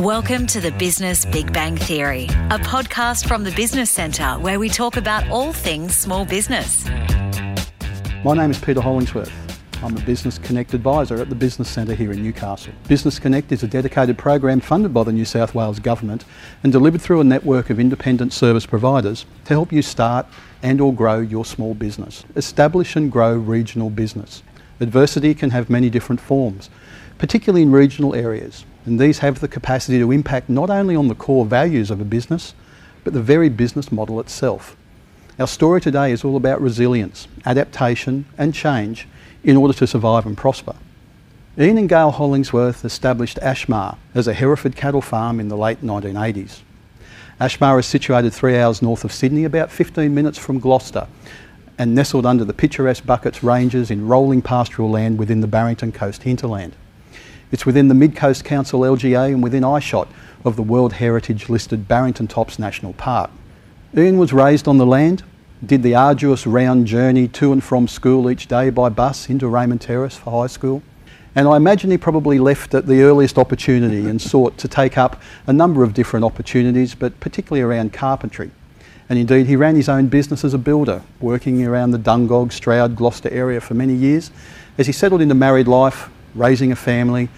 Welcome to the Business Big Bang Theory, a podcast from the Business Centre where we talk about all things small business. My name is Peter Hollingsworth. I'm a Business Connect advisor at the Business Centre here in Newcastle. Business Connect is a dedicated program funded by the New South Wales Government and delivered through a network of independent service providers to help you start and or grow your small business. Establish and grow regional business. Adversity can have many different forms, particularly in regional areas, and these have the capacity to impact not only on the core values of a business, but the very business model itself. Our story today is all about resilience, adaptation, and change in order to survive and prosper. Ian and Gail Hollingsworth established Ashmar as a Hereford cattle farm in the late 1980s. Ashmar is situated three hours north of Sydney, about 15 minutes from Gloucester, and nestled under the picturesque Bucketts Ranges in rolling pastoral land within the Barrington Coast hinterland. It's within the Mid Coast Council LGA and within eyeshot of the World Heritage listed Barrington Tops National Park. Ian was raised on the land, did the arduous round journey to and from school each day by bus into Raymond Terrace for high school. And I imagine he probably left at the earliest opportunity and sought to take up a number of different opportunities, but particularly around carpentry. And indeed, he ran his own business as a builder, working around the Dungog, Stroud, Gloucester area for many years as he settled into married life, raising a family,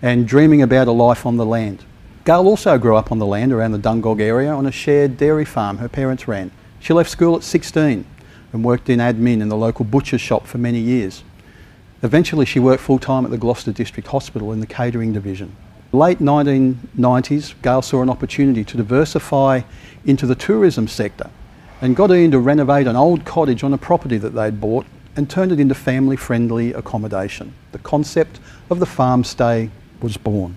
and dreaming about a life on the land. Gail also grew up on the land around the Dungog area on a shared dairy farm her parents ran. She left school at 16 and worked in admin in the local butcher's shop for many years. Eventually, she worked full time at the Gloucester District Hospital in the catering division. Late 1990s, Gail saw an opportunity to diversify into the tourism sector and got Ian to renovate an old cottage on a property that they'd bought and turned it into family friendly accommodation. The concept of the farm stay was born.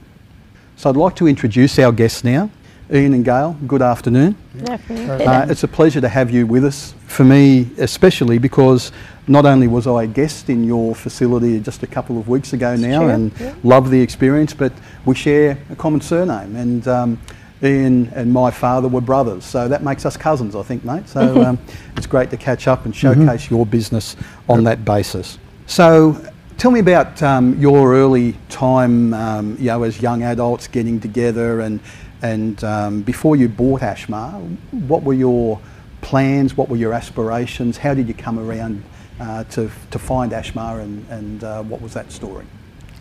So I'd like to introduce our guests now. Ian and Gail, good afternoon. Good afternoon. Uh, it's a pleasure to have you with us. For me, especially because not only was I a guest in your facility just a couple of weeks ago now Sure, and yeah. love the experience, but we share a common surname. And um, Ian and my father were brothers, so that makes us cousins, I think, mate. So um, it's great to catch up and showcase your business on that basis. So tell me about um, your early time, um, you know, as young adults getting together and and um, before you bought Ashmar, what were your plans? What were your aspirations? How did you come around uh, to, to find Ashmar and, and uh, what was that story?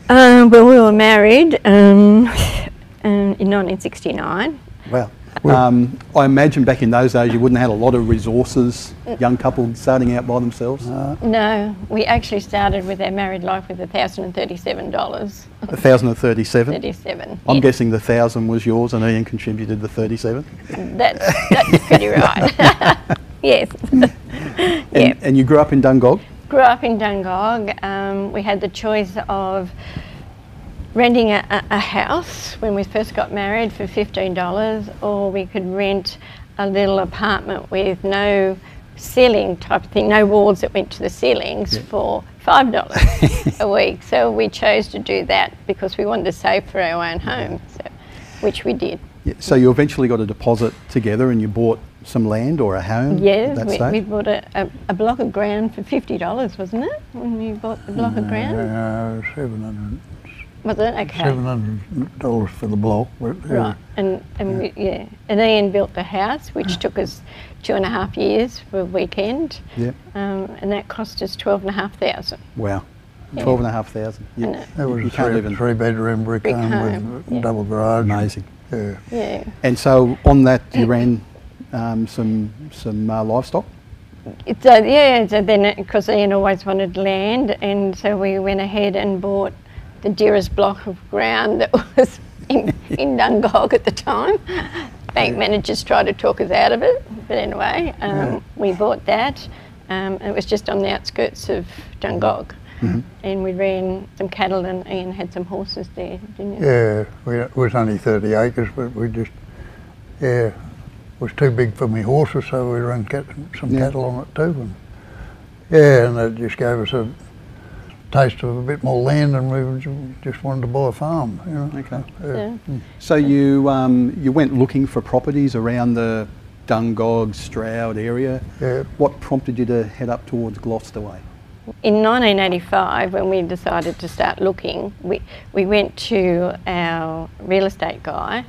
Um, well, we were married um, um, in 1969. Well, um, I imagine back in those days you wouldn't have had a lot of resources, young couple starting out by themselves. No, we actually started with our married life with $1,037. dollars. 1,037. 37. I'm yeah. guessing the 1,000 was yours and Ian contributed the 37. That's, that's pretty right. yes. And, yeah. and you grew up in Dungog? Grew up in Dungog. Um, we had the choice of renting a, a, house when we first got married for $15 or we could rent a little apartment with no ceiling type of thing, no walls that went to the ceilings for $5 a week. So we chose to do that because we wanted to save for our own home, so, which we did. Yeah, so you eventually got a deposit together and you bought some land or a home Yeah, we, we bought a, a, a block of ground for $50, wasn't it? When we bought the block of ground? Uh, seven hundred, Was it? Okay. seven hundred dollars for the block. but, Right, and, and we, yeah, and Ian built the house, which took us two and a half years for a weekend, Yeah. um, and that cost us twelve and a half thousand. Wow. Yeah. Twelve and a half thousand. And Yeah. it- That was You a can't three, live in- three bedroom brick, Brick home, home, with yeah. double garage. Amazing. Yeah. Yeah, And so on that you ran um, some some uh, livestock. it's, uh, yeah. So then, because Ian always wanted land, and so we went ahead and bought the dearest block of ground that was in, in Dungog at the time. Bank managers tried to talk us out of it, but anyway, um, we bought that. Um, it was just on the outskirts of Dungog. And we ran some cattle and Ian had some horses there, didn't you? Yeah, we, it was only 30 acres, but we just, yeah, it was too big for me horses, so we ran cat, some Yeah. cattle on it too. And, yeah, and that just gave us a taste of a bit more land, and we just wanted to buy a farm. You know? Okay. Yeah. Yeah. So you um, you went looking for properties around the Dungog, Stroud area. Yeah. What prompted you to head up towards Gloucester Way? in 1985, when we decided to start looking, we, we went to our real estate guy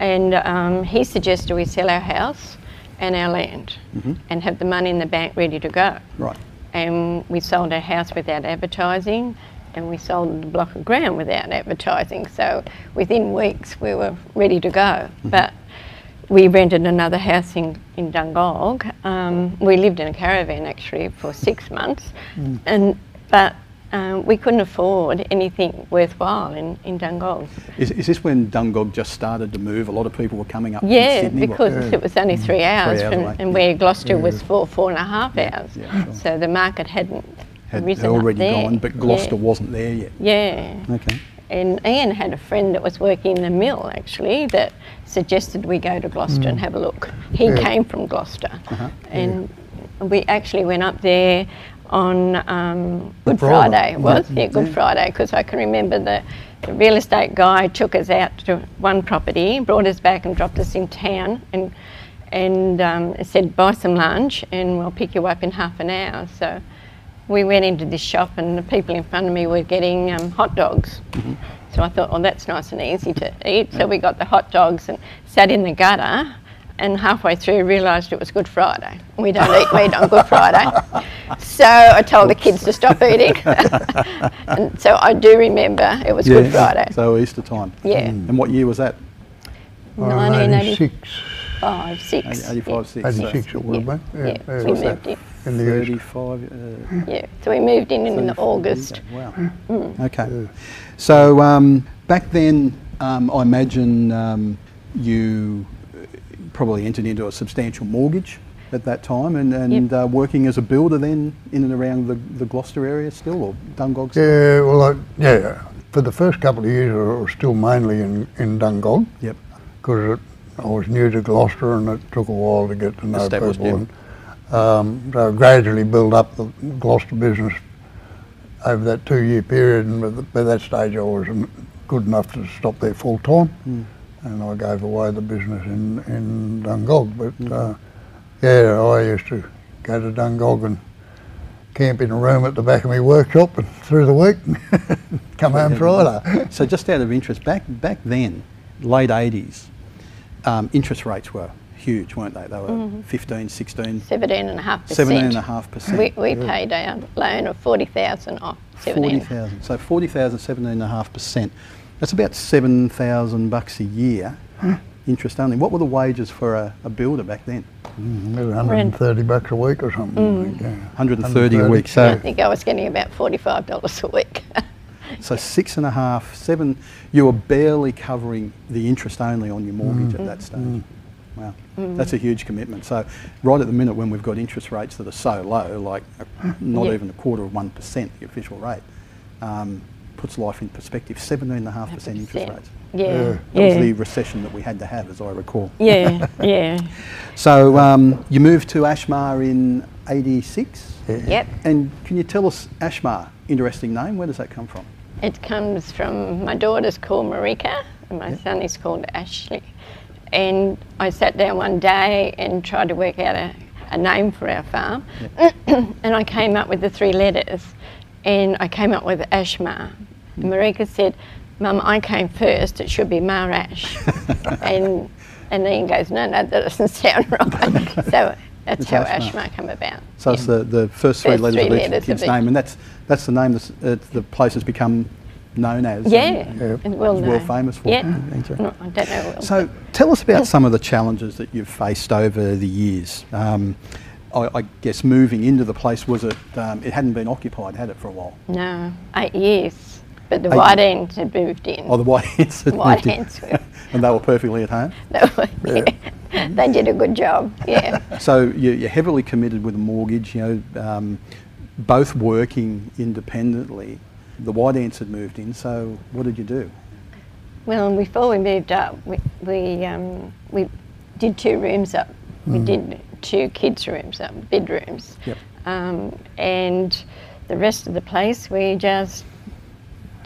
and um, he suggested we sell our house and our land and have the money in the bank ready to go. Right. And we sold our house without advertising and we sold a block of ground without advertising. So within weeks we were ready to go. But we rented another house in, in Dungog. Um, we lived in a caravan actually for six months, and but um, we couldn't afford anything worthwhile in, in Dungog. Is, is this when Dungog just started to move? A lot of people were coming up Yeah, Sydney. what- because it was only three hours, hours from, away, and yeah. where Gloucester was four, four and a half hours. yeah, sure. So the market hadn't had risen already gone, but Gloucester Yeah. wasn't there yet. Yeah. Okay. And Ian had a friend that was working in the mill actually that suggested we go to Gloucester Mm. and have a look. He came from Gloucester. Uh-huh. And we actually went up there on um, Good Friday. Friday, it was? Yeah, Good Friday, because I can remember the, the real estate guy took us out to one property, brought us back and dropped us in town and and um, said, buy some lunch and we'll pick you up in half an hour. So we went into this shop and the people in front of me were getting um, hot dogs. So I thought, well, that's nice and easy to eat. So we got the hot dogs and sat in the gutter. And halfway through, realised it was Good Friday. We don't eat meat on Good Friday. So I told the kids to stop eating. and so I do remember it was Good Friday. So Easter time. Yeah. And what year was that? 1985, 86, 6. 85, 6. 86 it would have been. Yeah, Yeah, yeah. yeah. we what's that? moved in. In the east. 35. Uh, Yeah, so we moved in in 34 August. years ago. Wow. Okay. So um, back then, um, I imagine um, you probably entered into a substantial mortgage at that time and, and uh, working as a builder then in and around the, the Gloucester area still or Dungog still? Yeah, well, I, yeah. For the first couple of years, I was still mainly in, in Dungog Yep. because I was new to Gloucester and it took a while to get to know Established, people. yeah. And, um, so I gradually built up the Gloucester business over that two-year period, and by, the, by that stage, I wasn't good enough to stop there full time, Hmm. And I gave away the business in in Dungog. But uh, yeah, I used to go to Dungog and camp in a room at the back of my workshop and through the week, come home Friday. So just out of interest, back back then, late 80s, um, interest rates were huge, weren't they? They were 15, 16, 17 and a half percent. 17.5%. We, we paid our loan of 40,000 off 17. 40,000. So 40,000, 17.5%. That's about 7,000 bucks a year, hmm. interest only. What were the wages for a, a builder back then? Hmm, maybe 130 bucks a week or something. Hmm. I think, yeah. 130 a week. I think I was getting about $45 a week. so six and a half, seven, you were barely covering the interest only on your mortgage at that stage. Wow, that's a huge commitment. So, right at the minute when we've got interest rates that are so low, like a, not Yeah. even a quarter of 1%, the official rate, um, puts life in perspective. 17.5% interest rates. Yeah, That yeah. was the recession that we had to have, as I recall. yeah, yeah. So um, you moved to Ashmar in '86, Yep. and can you tell us Ashmar? Interesting name. Where does that come from? It comes from my daughter's called Marika and my son is called Ashley. And I sat down one day and tried to work out a, a name for our farm. and I came up with the three letters and I came up with Ashmar. And Marika said, Mum, I came first, it should be Marash. and and Ian goes, No, no, that doesn't sound right. so that's It's how Ashmar. Came about. So it's the, the first three First letters three of each letters kid's of name, and that's that's the name that's, uh, the place has become known as. Yeah, and- Yeah. and well world known. famous for. Yeah, you. no, I don't know. Will. So tell us about some of the challenges that you've faced over the years. Um, I, I guess moving into the place was it? Um, it hadn't been occupied, had it for a while? No, eight years. But the white ants had moved in. Oh, the White Ants had White moved in. Ants were- and they were perfectly at home. They were- yeah. they did a good job. Yeah. So you- you're heavily committed with a mortgage, you know, um, both working independently. The White Ants had moved in, so what did you do? Well, before we moved up, we we, um, we did two rooms up. We did two kids' rooms up, bedrooms. Yep. Um, and the rest of the place we just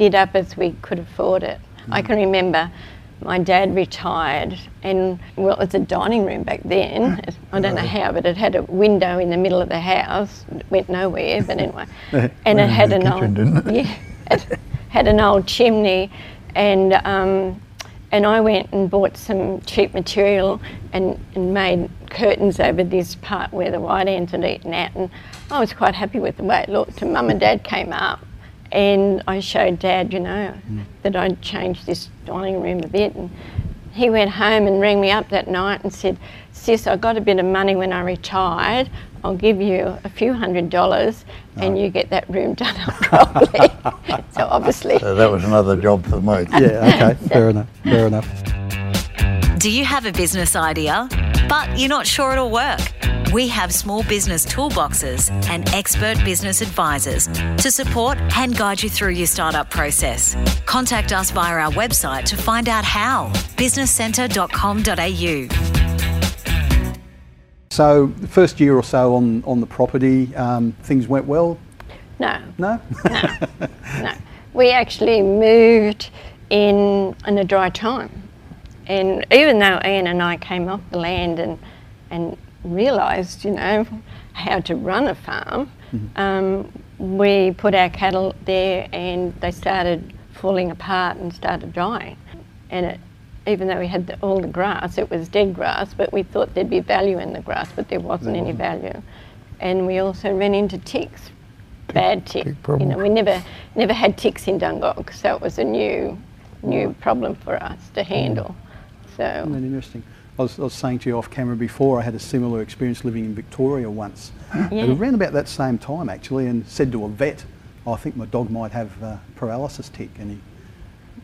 did up as we could afford it. I can remember my dad retired, and well, it was a dining room back then. I don't know how, but it had a window in the middle of the house. It went nowhere, but anyway. And it had an kitchen, old it? yeah, it had an old chimney, and um, and I went and bought some cheap material and, and made curtains over this part where the white ants had eaten out, and I was quite happy with the way it looked. And Mum and Dad came up, and I showed Dad, you know, that I'd changed this dining room a bit, and he went home and rang me up that night and said, "Sis, I got a bit of money when I retired." I'll give you a few hundred dollars and oh. you get that room done up properly. so obviously, So that was another job for me. Yeah, okay, fair enough, fair enough. Do you have a business idea, but you're not sure it'll work? We have small business toolboxes and expert business advisors to support and guide you through your startup process. Contact us via our website to find out how businesscentre.com.au. So, the first year or so on, on the property, um, things went well? no, No? no. We actually moved in in a dry time, and even though Ian and I came off the land and and realised, you know, how to run a farm, mm-hmm. um, we put our cattle there, and they started falling apart and started dying, and it. Even though we had the, all the grass, it was dead grass, but we thought there'd be value in the grass, but there wasn't any mm-hmm. value. And we also ran into ticks, bad tick. tick You know, we never never had ticks in Dungog, so it was a new new problem for us to mm-hmm. handle. So Isn't that interesting? I was, I was saying to you off camera before, I had a similar experience living in Victoria once. Yeah. Around about that same time, actually, and said to a vet, I think my dog might have uh, paralysis tick. And he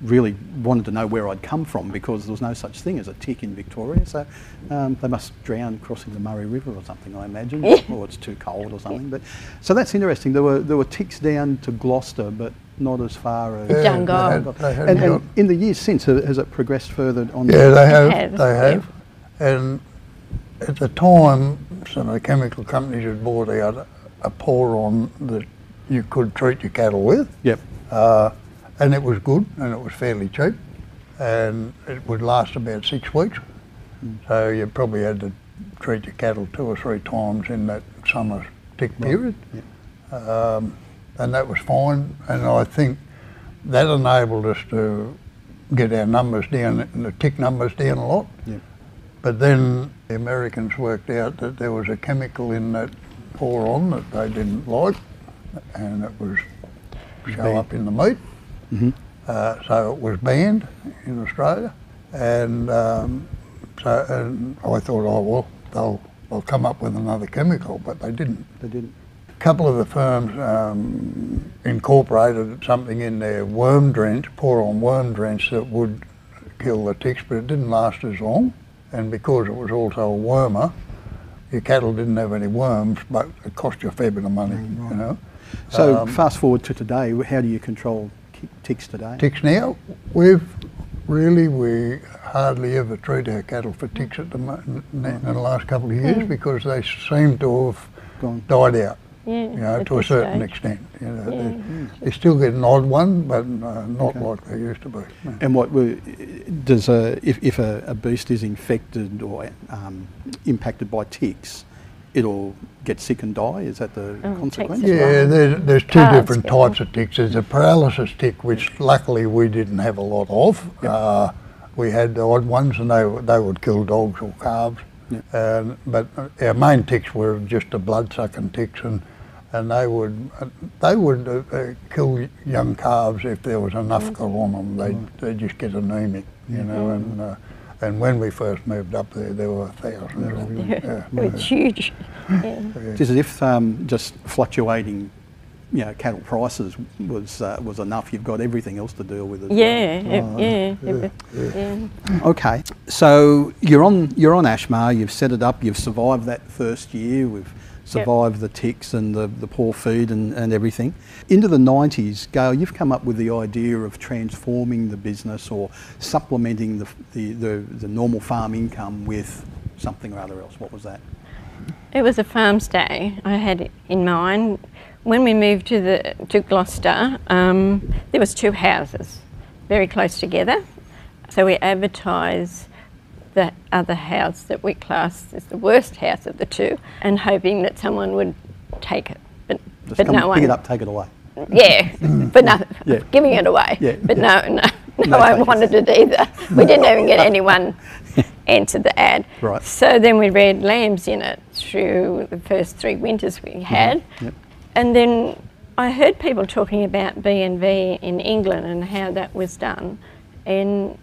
really wanted to know where I'd come from because there was no such thing as a tick in Victoria. So um, they must drown crossing the Murray River or something, I imagine, or it's too cold or something. But So that's interesting. There were, there were ticks down to Gloucester, but not as far as... Yeah, Dungog. they had- they had And, and in the years since, has it progressed further on? Yeah, they have. has, they have. And at the time, some of the chemical companies had bought out a, pour-on that you could treat your cattle with, Yep. uh, and it was good and it was fairly cheap, and it would last about six weeks. So you probably had to treat your cattle two or three times in that summer tick period, um, and that was fine. And I think that enabled us to get our numbers down, the tick numbers down a lot. Yep. But then the Americans worked out that there was a chemical in that pour on that they didn't like, and it was show Banned. up in the meat. Uh, so it was banned in Australia, and um, so and I thought, oh well, they'll they'll come up with another chemical, but they didn't. They didn't. A couple of the firms um, incorporated something in their worm drench, pour on worm drench that would kill the ticks, but it didn't last as long. And because it was also a wormer, your cattle didn't have any worms, but it cost you a fair bit of money, you know. So Um, fast forward to today, how do you control ticks today? Ticks now, we've really, we hardly ever treat our cattle for ticks at the in the last couple of years because they seem to have Gone. died out. Yeah, you know, to a certain stage. extent. You know, Yeah. they, they still get an odd one, but uh, not Okay. like they used to be. No. And what were- does a if, if a, a beast is infected or um, impacted by ticks, it'll get sick and die? Is that the Oh, consequence? Yeah, well. there's, there's two Cards different get types of ticks. There's a paralysis tick, which luckily we didn't have a lot of. Uh, we had the odd ones, and they they would kill dogs or calves. Yep. And, but our main ticks were just the blood-sucking ticks, and and they would uh, they would uh, uh, kill young calves if there was enough go on them. They they just get anemic, you know. And uh, and when we first moved up there, there were thousands of them. Yeah, It's huge. Yeah. It's as if um, just fluctuating, you know, cattle prices was uh, was enough. You've got everything else to deal with. As well. Yeah, Oh, yeah, yeah, yeah. Okay, so you're on you're on Ashmar. You've set it up. You've survived that first year. We've survived the ticks and the, the poor feed and, and everything. Into the 90s, Gail, you've come up with the idea of transforming the business or supplementing the, the, the, the normal farm income with something or other else. What was that? It was a farm stay I had in mind. When we moved to the to Gloucester, um, there was two houses, very close together. So we advertise the other house that we class as the worst house of the two, and hoping that someone would take it. But, Just but no pick one. it up, take it away. Yeah, mm. but no, Yeah. giving it away. Yeah, But no, no, no, No one wanted it either. We didn't even get anyone enter the ad. Right. So then we read lambs in it through the first three winters we mm-hmm. had, Yep. and then I heard people talking about B and B in England and how that was done, and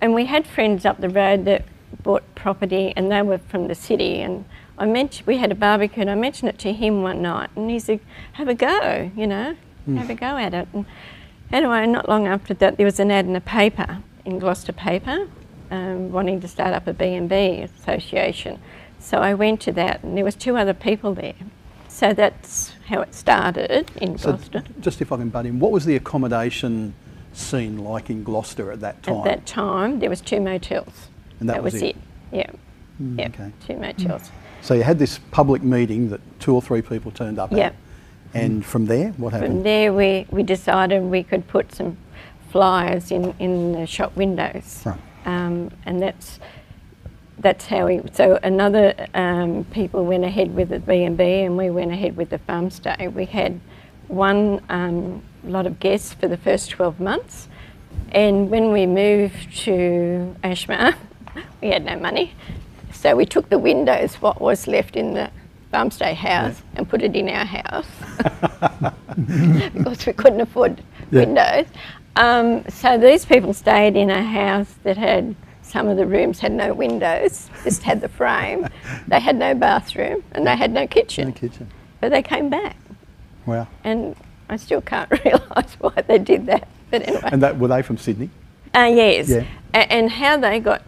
and we had friends up the road that bought property and they were from the city and. I mentioned we had a barbecue and I mentioned it to him one night and he said, "Have a go, you know, have a go at it." And anyway, not long after that, there was an ad in a paper in Gloucester paper um, wanting to start up a B&B association. So I went to that and there was two other people there. So that's how it started in So, Gloucester. just if I can butt in, what was the accommodation scene like in Gloucester at that time? At that time, there was two motels. And that was it? Yeah. yeah. okay. Two motels. So you had this public meeting that two or three people turned up Yep. at. And from there, what happened? From there, we, we decided we could put some flyers in, in the shop windows. Right. Um, and that's that's how we. So another um, people went ahead with the B and B, and we went ahead with the farm stay. We had one um, lot of guests for the first twelve months, and when we moved to Ashmar, we had no money, so we took the windows, what was left in the farm stay house, and put it in our house because we couldn't afford Yeah. windows. Um, so these people stayed in a house that had some of the rooms had no windows, just had the frame. they had no bathroom and they had no kitchen. The kitchen. But they came back, Wow. and I still can't realise why they did that. But anyway, And that were they from Sydney? uh, yes. Yeah. A- and how they got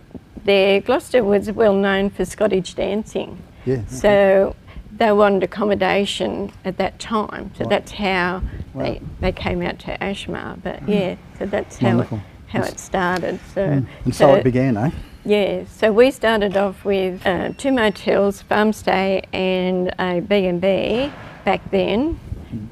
there, Gloucester was well known for Scottish dancing. Yeah. So they wanted accommodation at that time. So Right. that's how Wow. they, they came out to Ashmar. But yeah, so that's how it, how it started. So, And so, it began, eh? yeah, so we started off with uh, two motels, farm stay, and a B&B back then.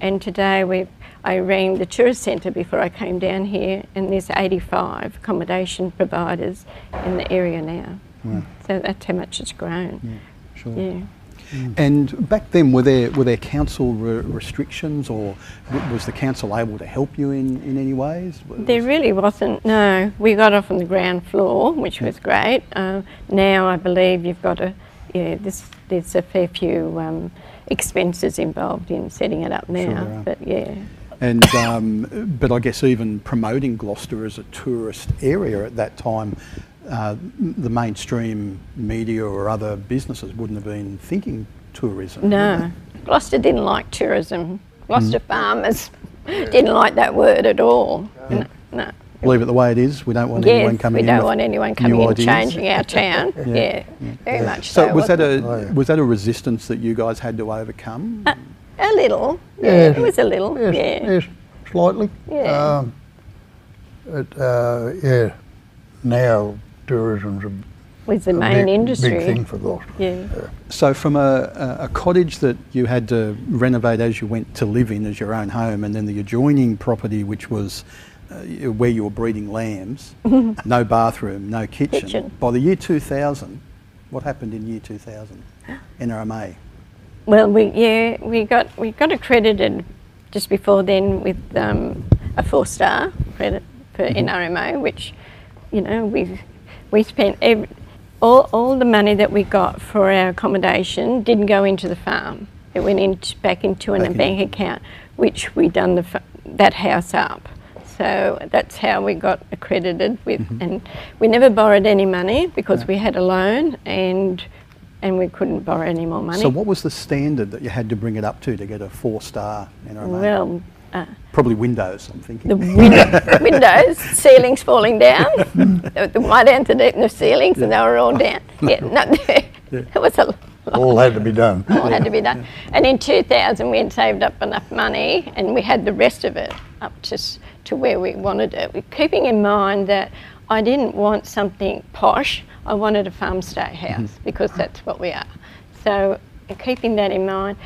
And today we I rang the tourist centre before I came down here, and there's 85 accommodation providers in the area now. Wow. So that's how much it's grown. Yeah, Sure. Yeah. And back then, were there were there council re- restrictions, or was the council able to help you in, in any ways? Was- There really wasn't. No, we got off on the ground floor, which was great. Uh, now I believe you've got a yeah. This there's a fair few um, expenses involved in setting it up now. there but yeah, And um, but I guess even promoting Gloucester as a tourist area at that time, uh, the mainstream media or other businesses wouldn't have been thinking tourism. no, Gloucester didn't like tourism. Gloucester Mm. farmers didn't like that word at all. No, no. They? Leave it the way it is. We don't want anyone coming in. we don't with want anyone coming in ideas. changing our town. yeah. very much so. So was that a Oh, yeah. was that a resistance that you guys had to overcome? it? a little? Yeah, Yes. it was a little. Yes, yeah. yes, slightly. Yeah. Um, but uh, yeah, now tourism's a, was the a main big, industry. big thing for Gloucester. Yeah. So, from a, a, a cottage that you had to renovate as you went to live in as your own home, and then the adjoining property, which was uh, where you were breeding lambs, no bathroom, no kitchen. Kitchen. By the year 2000, what happened in year 2000? NRMA. Well, we yeah we got we got accredited just before then with um, a four star credit for NRMA, which you know we we spent ev all all the money that we got for our accommodation didn't go into the farm. It went in back into an, Back a in. bank account, which we done the that house up. So that's how we got accredited with, and we never borrowed any money because we had a loan and and we couldn't borrow any more money. So, what was the standard that you had to bring it up to to get a four star NRMA? Well, uh, Probably windows, I'm thinking. the window, windows, ceilings falling down, the, the mud entered in the ceilings and they were all down. Yeah, no, it was a All had to be done. All had to be done. And in 2000, we had saved up enough money and we had the rest of it up to, to where we wanted it. Keeping in mind that I didn't want something posh, I wanted a farm stay house because that's what we are. So, keeping that in mind,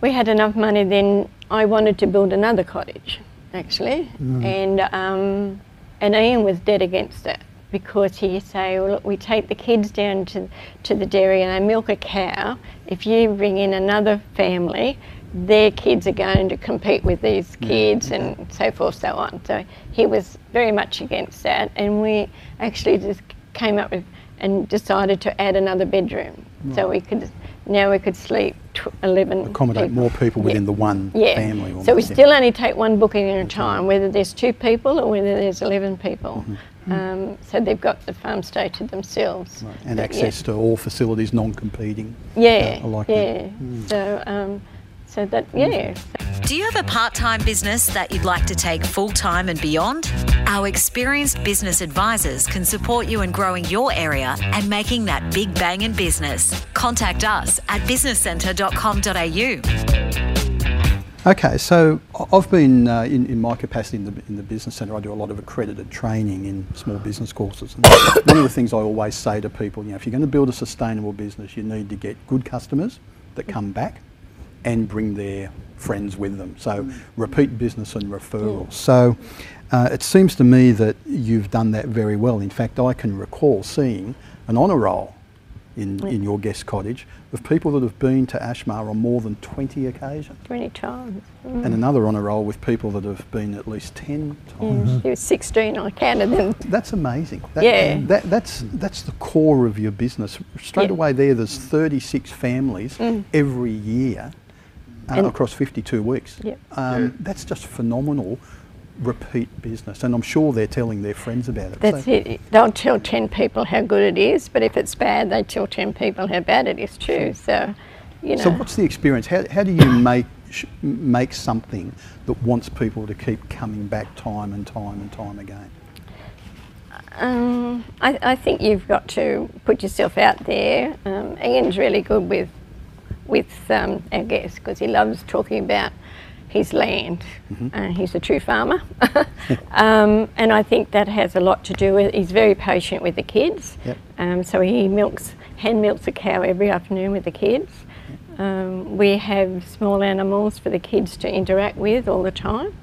we had enough money then I wanted to build another cottage actually and um, and Ian was dead against it because he say, well, look, we take the kids down to, to the dairy and they milk a cow. If you bring in another family, their kids are going to compete with these kids and mm-hmm. so forth, so on. So he was very much against that, and we actually just came up with and decided to add another bedroom so we could now we could sleep tw- 11 Accommodate people. more people within Yeah. the one Yeah. family. So we yeah. still only take one booking at a time, whether there's two people or whether there's 11 people. Mm-hmm. Um, so they've got the farm stay to themselves. Right, and But access to all facilities, non-competing. Yeah, Uh, like yeah. Mm. So, um, so that yeah. Do you have a part time business that you'd like to take full time and beyond? Our experienced business advisors can support you in growing your area and making that big bang in business. Contact us at businesscentre.com.au. Okay, so I've been uh, in, in my capacity in the, in the business centre. I do a lot of accredited training in small business courses. And one of the things I always say to people, you know, if you're going to build a sustainable business, you need to get good customers that come back and bring their friends with them. So repeat business and referrals. So uh, it seems to me that you've done that very well. In fact, I can recall seeing an honour roll in, in your guest cottage of people that have been to Ashmar on more than 20 occasions Many times. and another honour roll with people that have been at least 10 times. Yeah, There was 16, I counted them. That's amazing. That, Yeah. That, that's, that's the core of your business. Straight Yeah. Mm. away there, there's 36 families every year uh, across 52 weeks. Yep. Um, Yeah. That's just phenomenal repeat business. And I'm sure they're telling their friends about it. That's So- it. They'll tell 10 people how good it is, but if it's bad, they tell 10 people how bad it is too. So, you know. So what's the experience? How, how do you make make something that wants people to keep coming back time and time and time again? Um, I, I think you've got to put yourself out there. Um, Ian's really good with with um, our guests because he loves talking about his land. Uh, he's a true farmer, um, and I think that has a lot to do with. He's very patient with the kids, Yep. um, so he milks hand milks a cow every afternoon with the kids. Um, we have small animals for the kids to interact with all the time.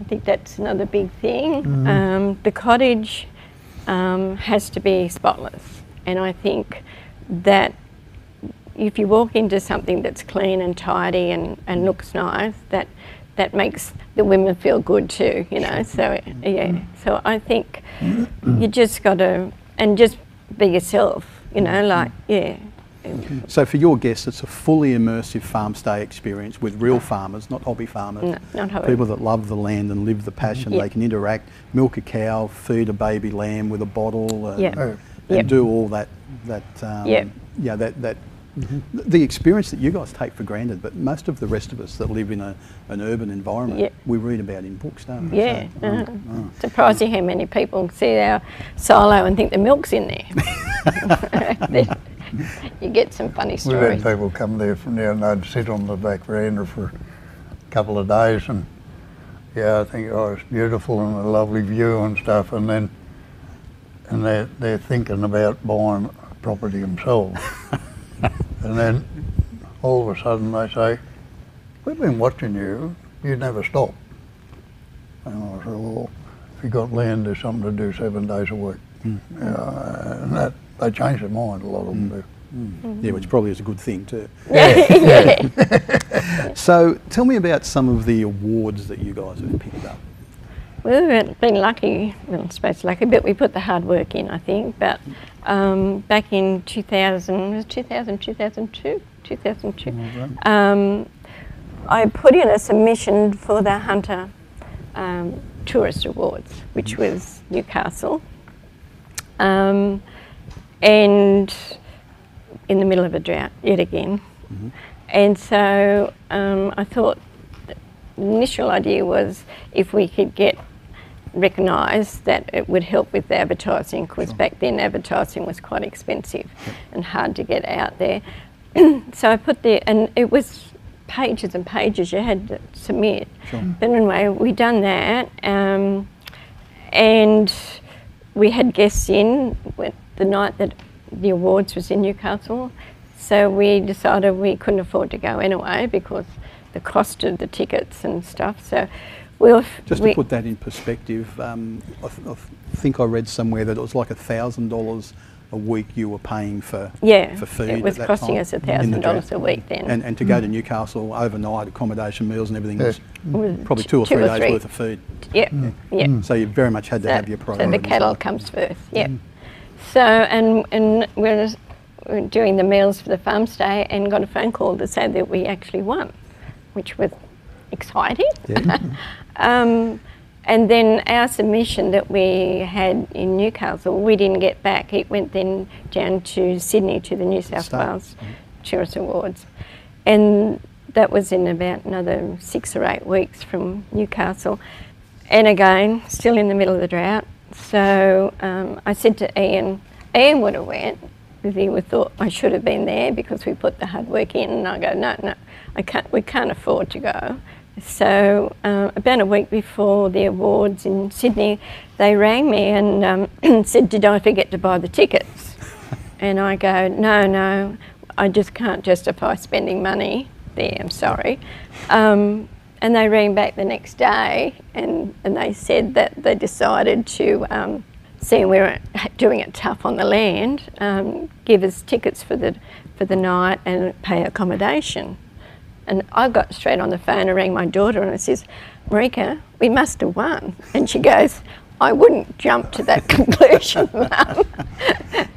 I think that's another big thing. Um, the cottage um, has to be spotless, and I think that if you walk into something that's clean and tidy and, and looks nice, that that makes the women feel good too, you know. So yeah, so I think you just got to and just be yourself, you know. Like yeah, So for your guests, it's a fully immersive farm stay experience with real farmers, not hobby farmers. No, not hobby. People that love the land and live the passion. Yeah. They can interact, milk a cow, feed a baby lamb with a bottle, and, Yeah. Oh. and Yep. do all that. That um, Yep. yeah, that that. The experience that you guys take for granted, but most of the rest of us that live in a, an urban environment, Yep. we read about in books, don't we? yeah. So, uh, oh. Surprising how many people see our silo and think the milk's in there. you get some funny stories. We've stories. had people come there from there and they'd sit on the back veranda for a couple of days and yeah, I think oh it's beautiful and a lovely view and stuff and then and they're they're thinking about buying property themselves. and then all of a sudden they say, We've been watching you, you never stop. And I said, Well, if you got land there's something to do seven days a week. Mm. Yeah, and that they change their mind a lot of them mm. do. Mm. Yeah, which probably is a good thing too. yeah. So tell me about some of the awards that you guys have picked up. We've been- been lucky, well, I suppose lucky, but we put the hard work in, I think. But um, back in 2000, was it 2000, 2002? 2002. Um, I put in a submission for the Hunter um, Tourist Awards, which was Newcastle. Um, and in the middle of a drought yet again. And so um, I thought initial idea was if we could get recognised that it would help with advertising because back then advertising was quite expensive and hard to get out there. so I put there, and it was pages and pages you had to submit. Sure. But anyway, we done that, um, and we had guests in the night that the awards was in Newcastle. So we decided we couldn't afford to go anyway because the cost of the tickets and stuff. So We'll, Just we, to put that in perspective, um, I, th- I think I read somewhere that it was like a thousand dollars a week you were paying for Yeah, for food. it was costing time us in the $1,000 a week then. And, and to go to mm. Newcastle overnight, accommodation, meals, and everything was was mm. probably two or three days three. worth of food. Yep, mm. yep. So you very much had to So, have your so priorities. the cattle comes first. Yep. So and and we're, we're doing the meals for the farm stay and got a phone call to say that we actually won, which was exciting. Yeah. Um, and then our submission that we had in Newcastle, we didn't get back. It went then down to Sydney to the New South State. Wales Tourist Awards. And that was in about another six or eight weeks from Newcastle. And again, still in the middle of the drought. So um, I said to Ian, Ian would have went because he would thought I should have been there because we put the hard work in. And I go, no, no, I can't, we can't afford to go. So uh, about a week before the awards in Sydney, they rang me and um, said, did I forget to buy the tickets? And I go, no, no, I just can't justify spending money there, I'm sorry. Um, and they rang back the next day and, and they said that they decided to, um, seeing we were doing it tough on the land, um, give us tickets for the, for the night and pay accommodation. And I got straight on the phone and rang my daughter and I says, Marika, we must have won. And she goes, I wouldn't jump to that conclusion, Mum.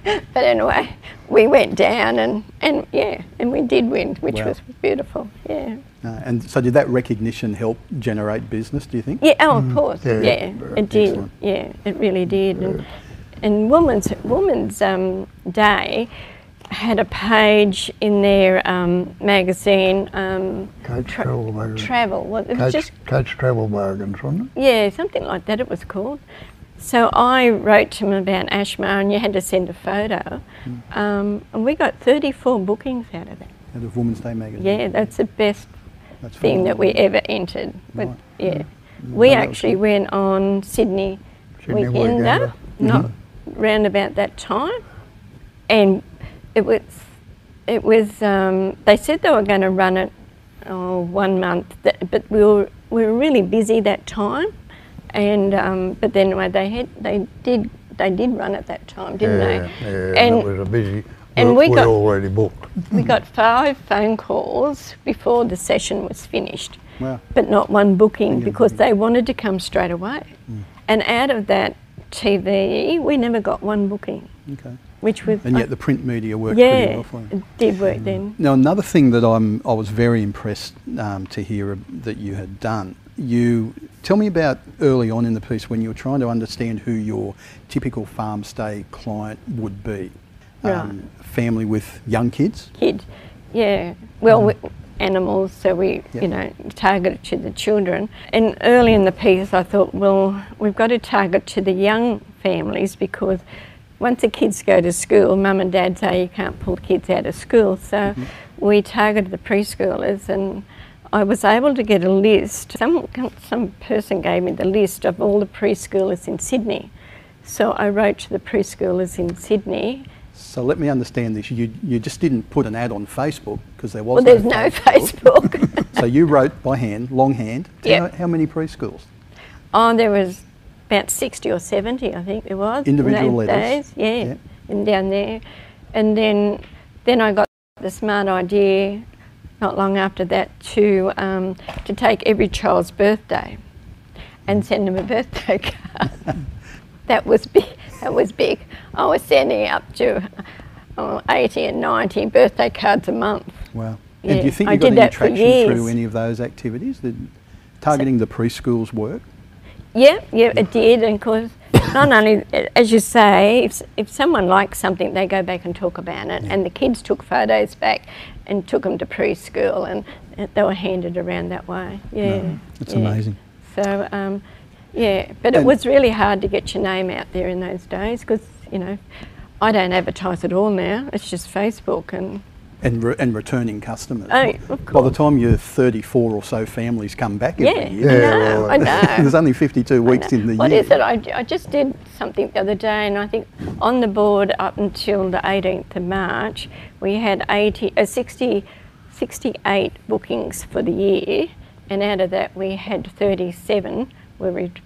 but anyway, we went down and, and yeah, and we did win, which Wow. was beautiful. Yeah. Uh, and so did that recognition help generate business, do you think? Yeah, oh, of course. Yeah, Yeah, very it did. excellent. Yeah, it really did. And, and Women's, Women's um, Day had a page in their um, magazine, um, Coach tra- Travel. Travel. Well, it was Coach, just Coach Travel Bargains, wasn't it? Yeah, something like that it was called. So I wrote to him about Ashmar and you had to send a photo. Hmm. Um, and we got 34 bookings out of that. Out of Women's Day magazine? Yeah, that's the best That's thing that we ever entered. But Right. yeah, we Oh, actually went on Sydney, Sydney Weekender, Weekender. not round about that time. And it was, it was um, they said they were going to run it oh, one month, that, but we were, we were really busy that time. And um, but then anyway, they had they did they did run at that time, didn't yeah, they? Yeah, and, and it was a busy. and we, we got- already booked. we got five phone calls before the session was finished, Wow. but not one booking Didn't get a because they wanted to come straight away. Mm. And out of that TV, we never got one booking, Okay. Which was And yet the print media worked pretty yeah, well for it did work then. Now, another thing that I'm, I was very impressed um, to hear that you had done, you tell me about early on in the piece when you were trying to understand who your typical farm stay client would be. Um, family with young kids. Kid, yeah. Well, we, animals, so we, Yeah. you know, targeted to the children. And early in the piece, I thought, well, we've got to target to the young families because once the kids go to school, mum and dad say you can't pull kids out of school. So mm-hmm. we targeted the preschoolers and I was able to get a list. Some, some person gave me the list of all the preschoolers in Sydney. So I wrote to the preschoolers in Sydney So let me understand this. You, you just didn't put an ad on Facebook because there was Well, there's no Facebook. so you wrote by hand, longhand. Yep. know how many preschools? oh, there was about 60 or 70, I think there was. in Individual those letters. Days. Yeah, Yep. and down there. And then, then I got the smart idea not long after that to, um, to take every child's birthday and send them a birthday card. that was big. That was big. I was sending up to uh, 80 and 90 birthday cards a month. Wow. and do you think I you got did any traction through any of those activities? Did targeting the preschools work? Yeah, yeah, it did. And of course, not only, as you say, if, if someone likes something, they go back and talk about it. And the kids took photos back and took them to preschool and uh, they were handed around that way. Yeah. It's yeah. amazing. So, um, yeah, but it was really hard to get your name out there in those days because, you know, I don't advertise at all now. It's just Facebook and And, re- and returning customers. Oh, of By the time you're 34 or so families come back yeah, every year, I know, well, I know. there's only 52 weeks in the What year. is it? I, I just did something the other day, and I think on the board up until the 18th of March, we had 80, uh, 60, 68 bookings for the year, and out of that we had 37 were repeat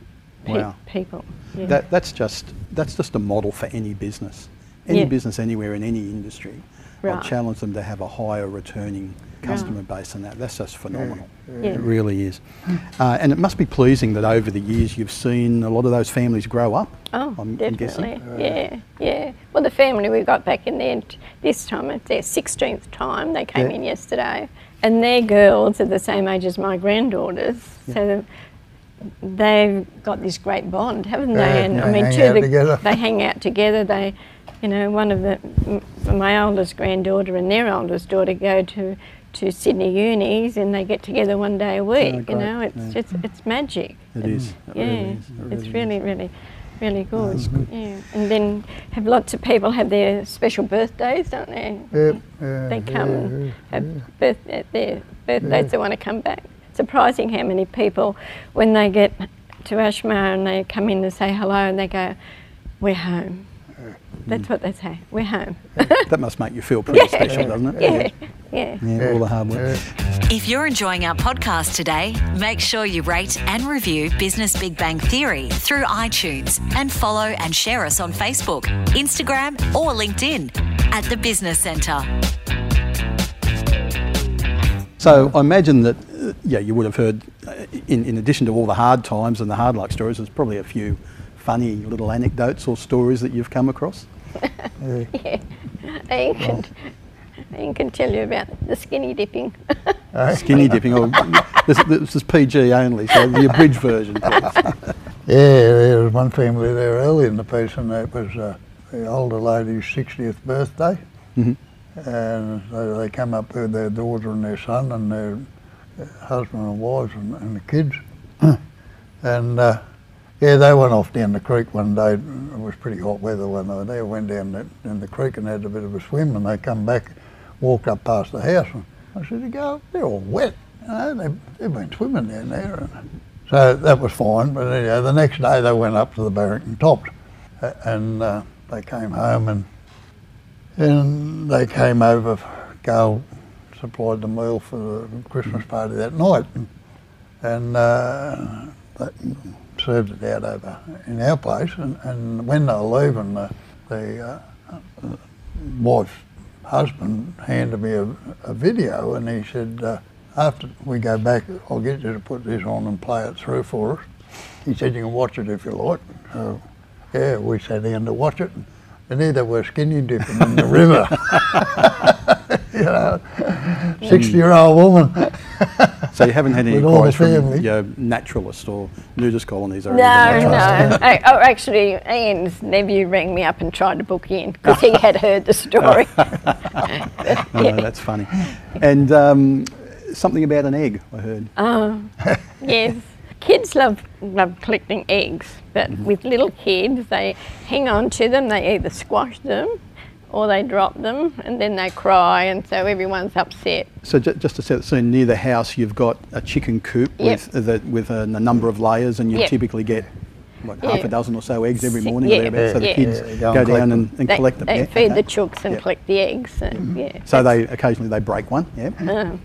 Wow. people. Yeah. That, that's just that's just a model for any business, any Yeah. business anywhere in any industry. I'd challenge them to have a higher returning customer base than that. That's just phenomenal. Yeah. It really is. Uh, and it must be pleasing that over the years you've seen a lot of those families grow up. Oh, I'm, I'm guessing. definitely. Yeah, yeah. Well, the family we got back in there this time, it's their 16th time. They came Yeah. in yesterday. And their girls are the same age as my granddaughters. So they've got this great bond, haven't Yeah, they? And I mean, hang two out the, together. they hang out together. They, you know, one of the, my oldest granddaughter and their oldest daughter go to, to Sydney unis and they get together one day a week. you know, it's yeah. just, it's magic. It is. It Yeah, really is. It it's really really, really, really good. Yeah, and then have lots of people have their special birthdays, don't they? Yep, They come yeah, and yeah, have birth, uh, their birthdays. They want to come back. Surprising how many people, when they get to Ashmar and they come in and say hello, and they go, "We're home." That's what they say. We're home. That must make you feel pretty special, doesn't it? yeah, yeah. Yeah, all the hard work. If you're enjoying our podcast today, make sure you rate and review Business Big Bang Theory through iTunes and follow and share us on Facebook, Instagram, or LinkedIn at the Business Centre. So I imagine that, uh, yeah, you would have heard, uh, in, in addition to all the hard times and the hard luck stories, there's probably a few funny little anecdotes or stories that you've come across. Yeah. Ian can, Ian can tell you about the skinny dipping. Skinny dipping, or this, this is PG only, so the abridged version. Yeah, there was one family there early in the piece, and it was uh, the older lady's 60th birthday. Mhm. And so they come up with their daughter and their son and their uh, husband and wives and, and the kids. and uh, yeah, they went off down the creek one day. It was pretty hot weather when they there. Went down in the creek and had a bit of a swim, and they come back, walked up past the house, and I said, "You go, they're all wet. You know, they've, they've been swimming down there." And so that was fine. But anyhow, the next day they went up to the Barrington Tops, uh, and uh, they came home and and they came over. Gail supplied the meal for the Christmas party that night, and, and uh, they served it out over in our place. And, and when they were leaving, the, the uh, wife's husband handed me a, a video, and he said, uh, "After we go back, I'll get you to put this on and play it through for us." He said, "You can watch it if you like." So, yeah, we sat down to watch it. And either were skinny dipping in the river. you know, 60 year old woman. So you haven't had any With all the inquiries from family. your naturalist or nudist colonies or No, anything no. like that? I, oh, actually, Ian's nephew rang me up and tried to book in because he had heard the story. No, no, that's funny. And um, something about an egg, I heard. Oh, yes. Kids love love collecting eggs, but Mm-hmm. with little kids, they hang on to them. They either squash them or they drop them, and then they cry, and so everyone's upset. So ju- just to set the scene, near the house you've got a chicken coop Yep. with, the, with a, a number of layers and you Yep. typically get what, half Yeah. a dozen or so eggs every morning yeah, or thereabouts, so the kids Yeah, go, go and collect down them. and, and they collect them. they yeah, feed the okay. chooks and Yep. collect the eggs. And, mm-hmm. yeah, So they occasionally they break one, yeah. Uh,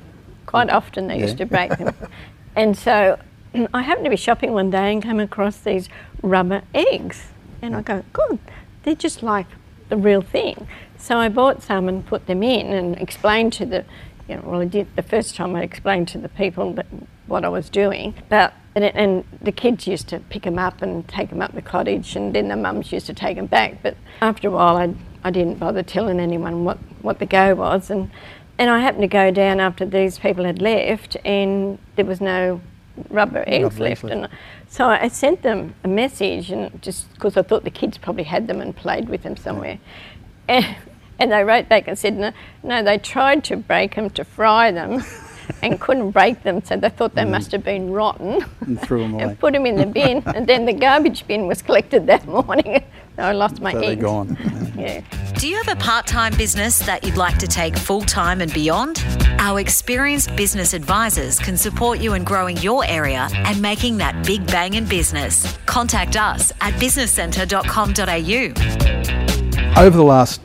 quite mm-hmm. often they used to break them. and so I happened to be shopping one day and came across these rubber eggs. And I mm. go, good, they're just like the real thing. So I bought some and put them in and explained to the, you know, well, I did the first time I explained to the people that what I was doing. But and, it- and the kids used to pick them up and take them up the cottage, and then the mums used to take them back. But after a while, I, I didn't bother telling anyone what, what the go was. And, and I happened to go down after these people had left, and there was no rubber eggs Rubber left. left. And so I sent them a message, and just because I thought the kids probably had them and played with them somewhere. And, and they wrote back and said, no, no, they tried to break them to fry them and couldn't break them, so they thought they mm. must have been rotten And threw 'em away. and put them in the bin. and then the garbage bin was collected that morning. so I lost my So they're eggs. gone. Yeah. Do you have a part time business that you'd like to take full time and beyond? Our experienced business advisors can support you in growing your area and making that big bang in business. Contact us at businesscentre.com.au. Over the last,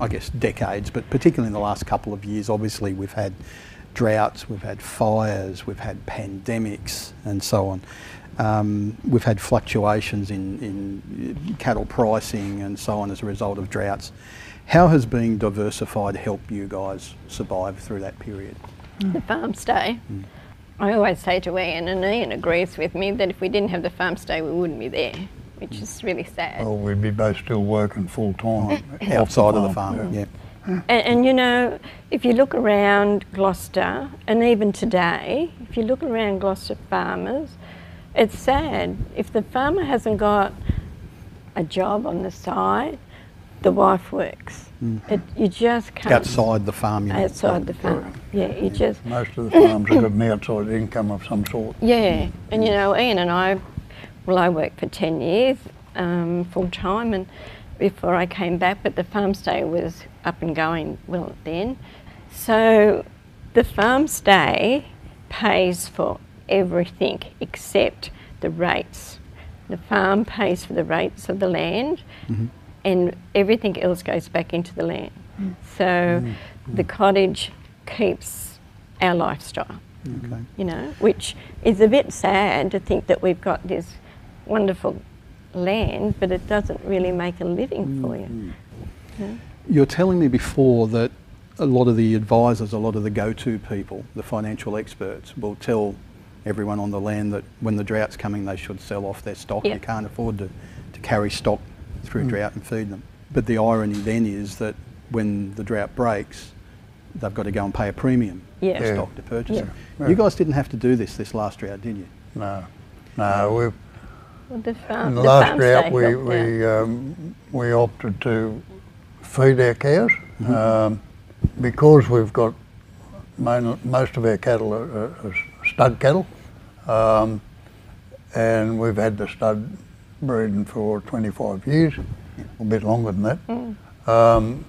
I guess, decades, but particularly in the last couple of years, obviously we've had droughts, we've had fires, we've had pandemics, and so on. Um, we've had fluctuations in, in cattle pricing and so on as a result of droughts. How has being diversified helped you guys survive through that period? Mm. The farm stay. Mm. I always say to Ian, and Ian agrees with me, that if we didn't have the farm stay, we wouldn't be there, which mm. is really sad. Well, we'd be both still working full time Outside of the farm, yeah. And, and you know, if you look around Gloucester, and even today, if you look around Gloucester farmers, it's sad. If the farmer hasn't got a job on the side, the wife works. It, you just can't. Outside the farm, you know. Outside the farm. Yeah, you just. Most of the farms have got an outside income of some sort. Yeah, and you know, Ian and I, well, I worked for 10 years um, full time and before I came back, but the farm stay was up and going well then. So the farm stay pays for everything except the rates. The farm pays for the rates of the land mm-hmm. and everything else goes back into the land. Mm. So mm. the cottage keeps our lifestyle Okay. you know, which is a bit sad to think that we've got this wonderful land, but it doesn't really make a living for you. Mm-hmm. You were telling me before that a lot of the advisors, a lot of the go-to people, the financial experts, will tell everyone on the land that when the drought's coming, they should sell off their stock. Yeah. You can't afford to, to carry stock through drought and feed them. But the irony then is that when the drought breaks, they've got to go and pay a premium Yeah. for Yeah. stock to purchase it. Yeah. You guys didn't have to do this this last drought, did you? No, no, we Well, the farm, in the the last drought we we um, we opted to feed our cows um, because we've got main, most of our cattle are, are, are stud cattle, um, and we've had the stud breeding for 25 years, a bit longer than that. Um,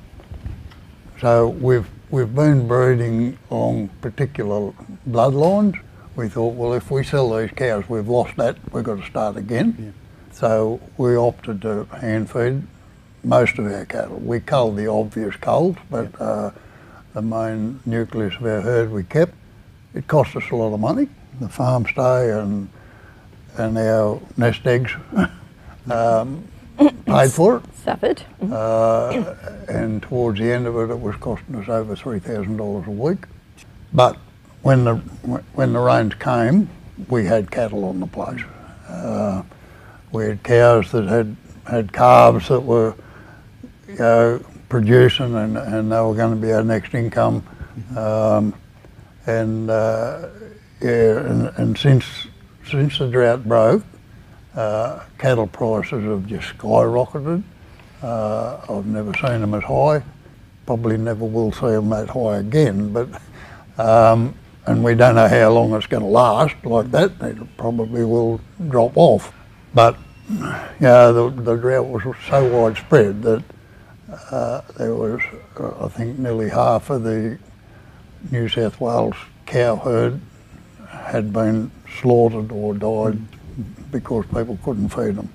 so we've we've been breeding along particular bloodlines. We thought, well, if we sell these cows, we've lost that. We've got to start again. So we opted to hand feed most of our cattle. We culled the obvious culls, but uh, the main nucleus of our herd we kept. It cost us a lot of money, the farm stay and and our nest eggs um, paid for it. Suffered. Uh, and towards the end of it, it was costing us over three thousand dollars a week. But when the when the rains came, we had cattle on the place. Uh, we had cows that had had calves that were you know, producing, and, and they were going to be our next income. Um, and uh, yeah, and, and since since the drought broke, uh, cattle prices have just skyrocketed. Uh, I've never seen them as high. Probably never will see them that high again. But um, and we don't know how long it's going to last like that. It probably will drop off. But yeah, the, the drought was so widespread that uh, there was, uh, I think, nearly half of the New South Wales cow herd had been slaughtered or died because people couldn't feed them.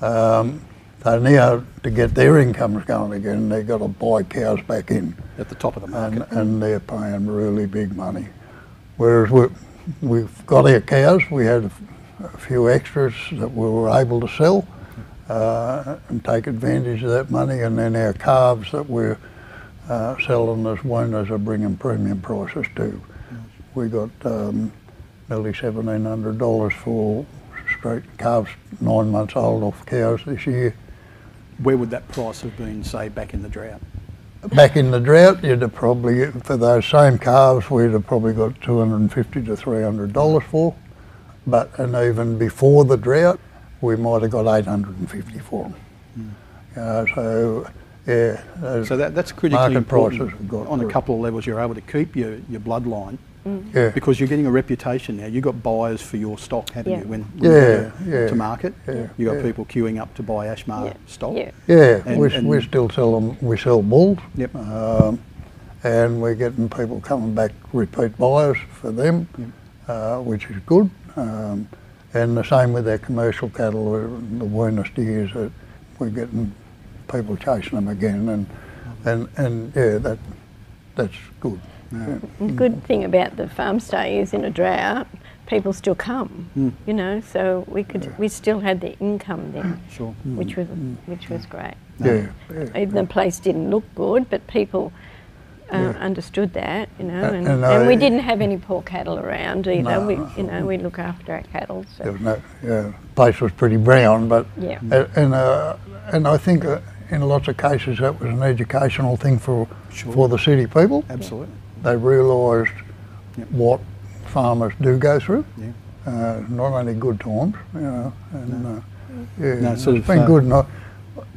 Um, so now to get their incomes going again, they've got to buy cows back in, At the top of the market. and, and they're paying really big money. Whereas we, we've got our cows, we had a few extras that we were able to sell uh, and take advantage of that money, and then our calves that we're uh, selling as weaners are bringing premium prices too. We got um, nearly seventeen hundred dollars for straight calves nine months old off cows this year. Where would that price have been, say, back in the drought? Back in the drought, you'd have probably, for those same calves, we'd have probably got 250 to 300 dollars for. But, and even before the drought, we might have got 850 for them. Uh, so, yeah. those So that, that's critically market important. prices have got On a couple of levels, you're able to keep your, your bloodline Yeah, because you're getting a reputation now. You've got buyers for your stock, haven't Yeah. you? When, when Yeah, yeah, to market, yeah, you've got yeah. people queuing up to buy Ashmar Yeah. stock. Yeah. yeah. And- we, and- we still sell them. We sell bulls. Yep. Um, and we're getting people coming back, repeat buyers for them, uh, which is good. Um, and the same with our commercial cattle, uh, the weaner steers, that we're getting people chasing them again, and and and yeah, that that's good. The good thing about the farm stay is in a drought, people still come. Hmm. You know, so we could we still had the income then, hmm. Sure. which was hmm. which was great. Yeah, yeah. Even the place didn't look good, but people uh, Yeah. understood that, you know, and, and and we didn't have any poor cattle around either. No, we, you know, we look after our cattle. There So was no, yeah, place was pretty brown, but Yeah. and uh, and I think uh, in lots of cases that was an educational thing for Sure. for the city people. Absolutely. They realised Yep. what farmers do go through. Yeah. Uh, not only good times, you know, and uh, yeah, No, it's sort of, been good. And I,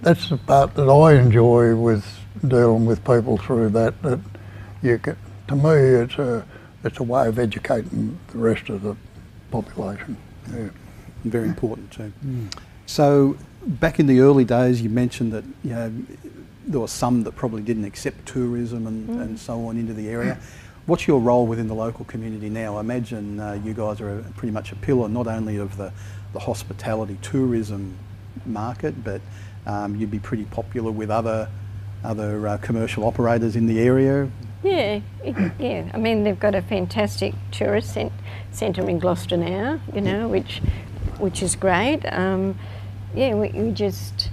that's the part that I enjoy with dealing with people through that. That you can, to me, it's a it's a way of educating the rest of the population. Yeah. Very important too. So back in the early days, you mentioned that you know there were some that probably didn't accept tourism and, and so on into the area. What's your role within the local community now? I imagine uh, you guys are a, pretty much a pillar not only of the, the hospitality tourism market, but um, you'd be pretty popular with other other uh, commercial operators in the area. yeah, yeah. I mean, they've got a fantastic tourist cent- centre in Gloucester now, you know, which which is great. Um, yeah, we, we just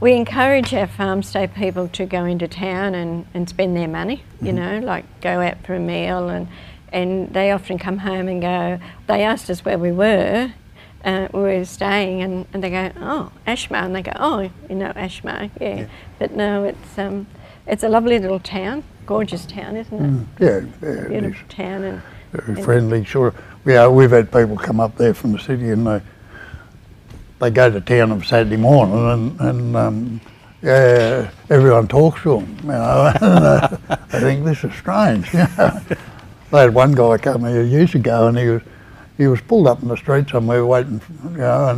we encourage our farm stay people to go into town and, and spend their money, you know, like go out for a meal and and they often come home and go, they asked us where we were, uh, we were staying and, and they go, oh, Ashmar, and they go, oh, you know, Ashmar, yeah. Yeah. But no, it's um, it's a lovely little town, gorgeous town, isn't it? Yeah, yeah, is. Beautiful town and Very and- friendly, sure. Yeah, we've had people come up there from the city and they they go to town on Saturday morning and, and um, yeah, everyone talks to them. You know, I think this is strange. You know. They had one guy come here years ago and he was he was pulled up in the street somewhere waiting, you know,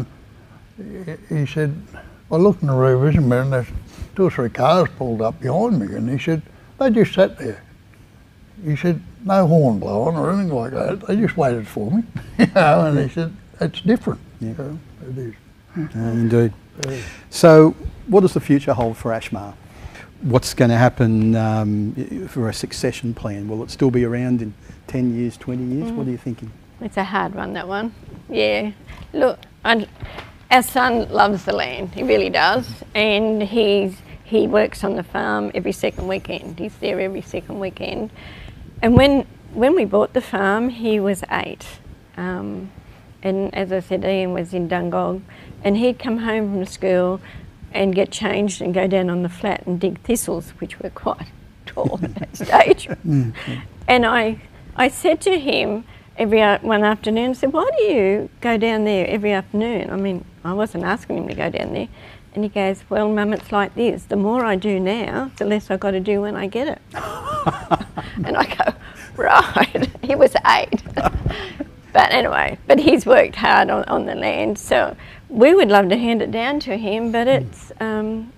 and he- he said, I looked in the rear vision mirror and there's two or three cars pulled up behind me and he said, they just sat there. He said, no horn blowing or anything like that. They just waited for me. you know, and he said, it's different. Yeah. You know, it is. Uh, indeed. So, what does the future hold for Ashmar? What's going to happen um, for a succession plan? Will it still be around in 10 years, 20 years? What are you thinking? It's a hard one, that one. Yeah. Look, i our son loves the land. He really does, and he's he works on the farm every second weekend. He's there every second weekend. And when when we bought the farm, he was eight. Um, and as I said, Ian was in Dungog, and he'd come home from school and get changed and go down on the flat and dig thistles, which were quite tall at that stage. And I, I said to him every one afternoon, I said, why do you go down there every afternoon? I mean, I wasn't asking him to go down there. And he goes, well, Mum, it's like this. The more I do now, the less I've got to do when I get it. and I go, right. he was eight. but anyway, but he's worked hard on, on the land. So we would love to hand it down to him, but it's, um,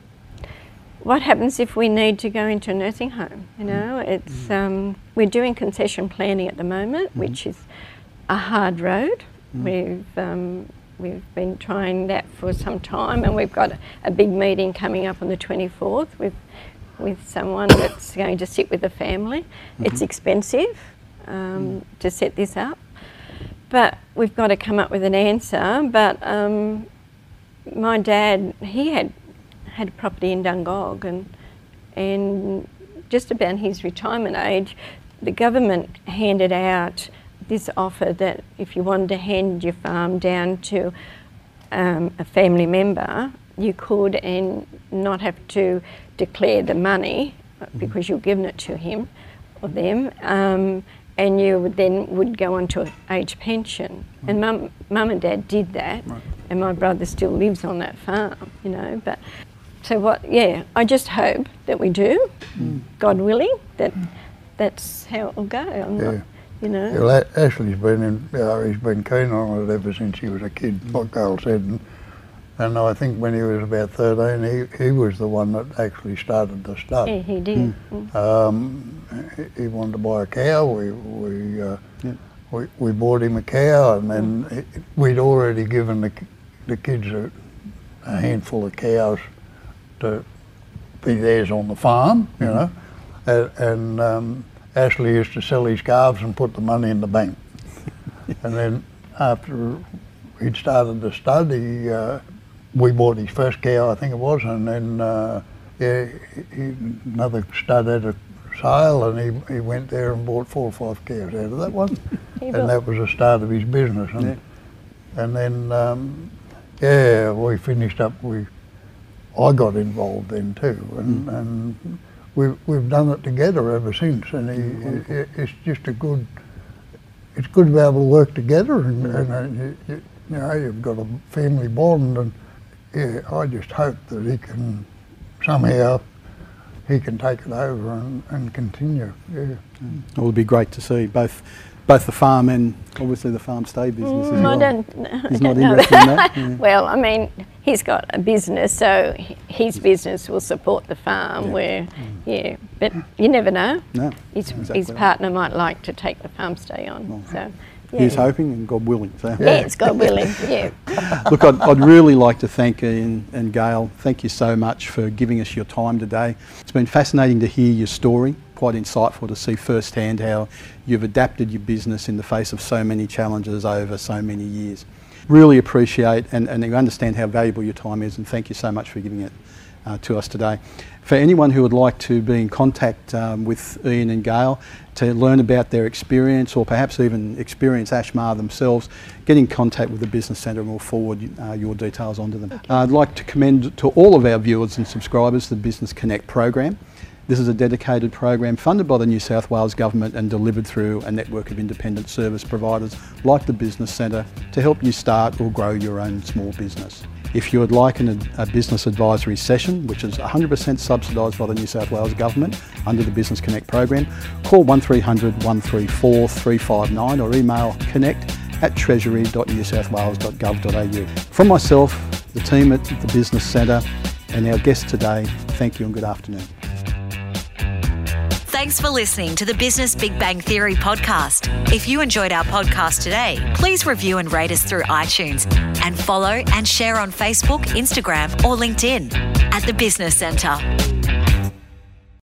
what happens if we need to go into a nursing home? You know, it's um, we're doing concession planning at the moment, which is a hard road. We've um, we've been trying that for some time, and we've got a, a big meeting coming up on the 24th with with someone that's going to sit with the family. It's expensive um, to set this up, but we've got to come up with an answer. But um, my dad, he had had a property in Dungog, and and just about his retirement age, the government handed out this offer that if you wanted to hand your farm down to um, a family member, you could and not have to declare the money because you've given it to him or them. Um, and you would then would go on to an age pension. And mum, mum and dad did that, and my brother still lives on that farm, you know. But so what? Yeah, I just hope that we do, God willing, that that's how it will go. I'm Yeah. not, you know. Yeah, well, Ashley's been in, you know, he's been keen on it ever since he was a kid, like Carl said. And, and I think when he was about 13, he, he was the one that actually started the stuff. Yeah, he did. Mm. Um, he, he wanted to buy a cow. We we, uh, Yeah. we we bought him a cow, and then he- we'd already given the the kids a, a handful of cows to be theirs on the farm, you know, and and, um, Ashley used to sell his calves and put the money in the bank. and then after he'd started the stud, he, uh, we bought his first cow, I think it was, and then uh, yeah, he, another stud had a sale, and he, he went there and bought four or five cows out of that one, and that was the start of his business. And, yeah. and then um, yeah, we finished up. We I got involved then too, and, mm. and we've we've done it together ever since, and he, mm. it's just a good. It's good to be able to work together, and, mm. and uh, you, you, know you've got a family bond, and yeah, I just hope that he can somehow he can take it over and, and continue. Yeah, mm. it would be great to see both both the farm and obviously the farm stay business. Mm, I don't, no, he's not interested in that. Yeah. well, I mean, he's got a business, so his business will support the farm. Yeah. Where, mm. yeah, but you never know. No, his, exactly his partner might like to take the farm stay on. Well, so. Yeah. He's hoping and God willing. So. Yeah, it's God willing, yeah. Look, I'd, I'd, really like to thank Ian and Gail. Thank you so much for giving us your time today. It's been fascinating to hear your story quite insightful to see firsthand how you've adapted your business in the face of so many challenges over so many years. Really appreciate and, and understand how valuable your time is, and thank you so much for giving it uh, to us today. For anyone who would like to be in contact um, with Ian and Gail to learn about their experience or perhaps even experience Ashmar themselves, get in contact with the Business Centre and we'll forward uh, your details onto them. Okay. Uh, I'd like to commend to all of our viewers and subscribers the Business Connect program. This is a dedicated program funded by the New South Wales Government and delivered through a network of independent service providers like the Business Centre to help you start or grow your own small business. If you would like an, a business advisory session, which is 100% subsidised by the New South Wales Government under the Business Connect program, call 1300 134 359 or email connect at treasury.newsouthwales.gov.au. From myself, the team at the Business Centre, and our guest today, thank you and good afternoon. Thanks for listening to the Business Big Bang Theory podcast. If you enjoyed our podcast today, please review and rate us through iTunes and follow and share on Facebook, Instagram, or LinkedIn at the Business Centre.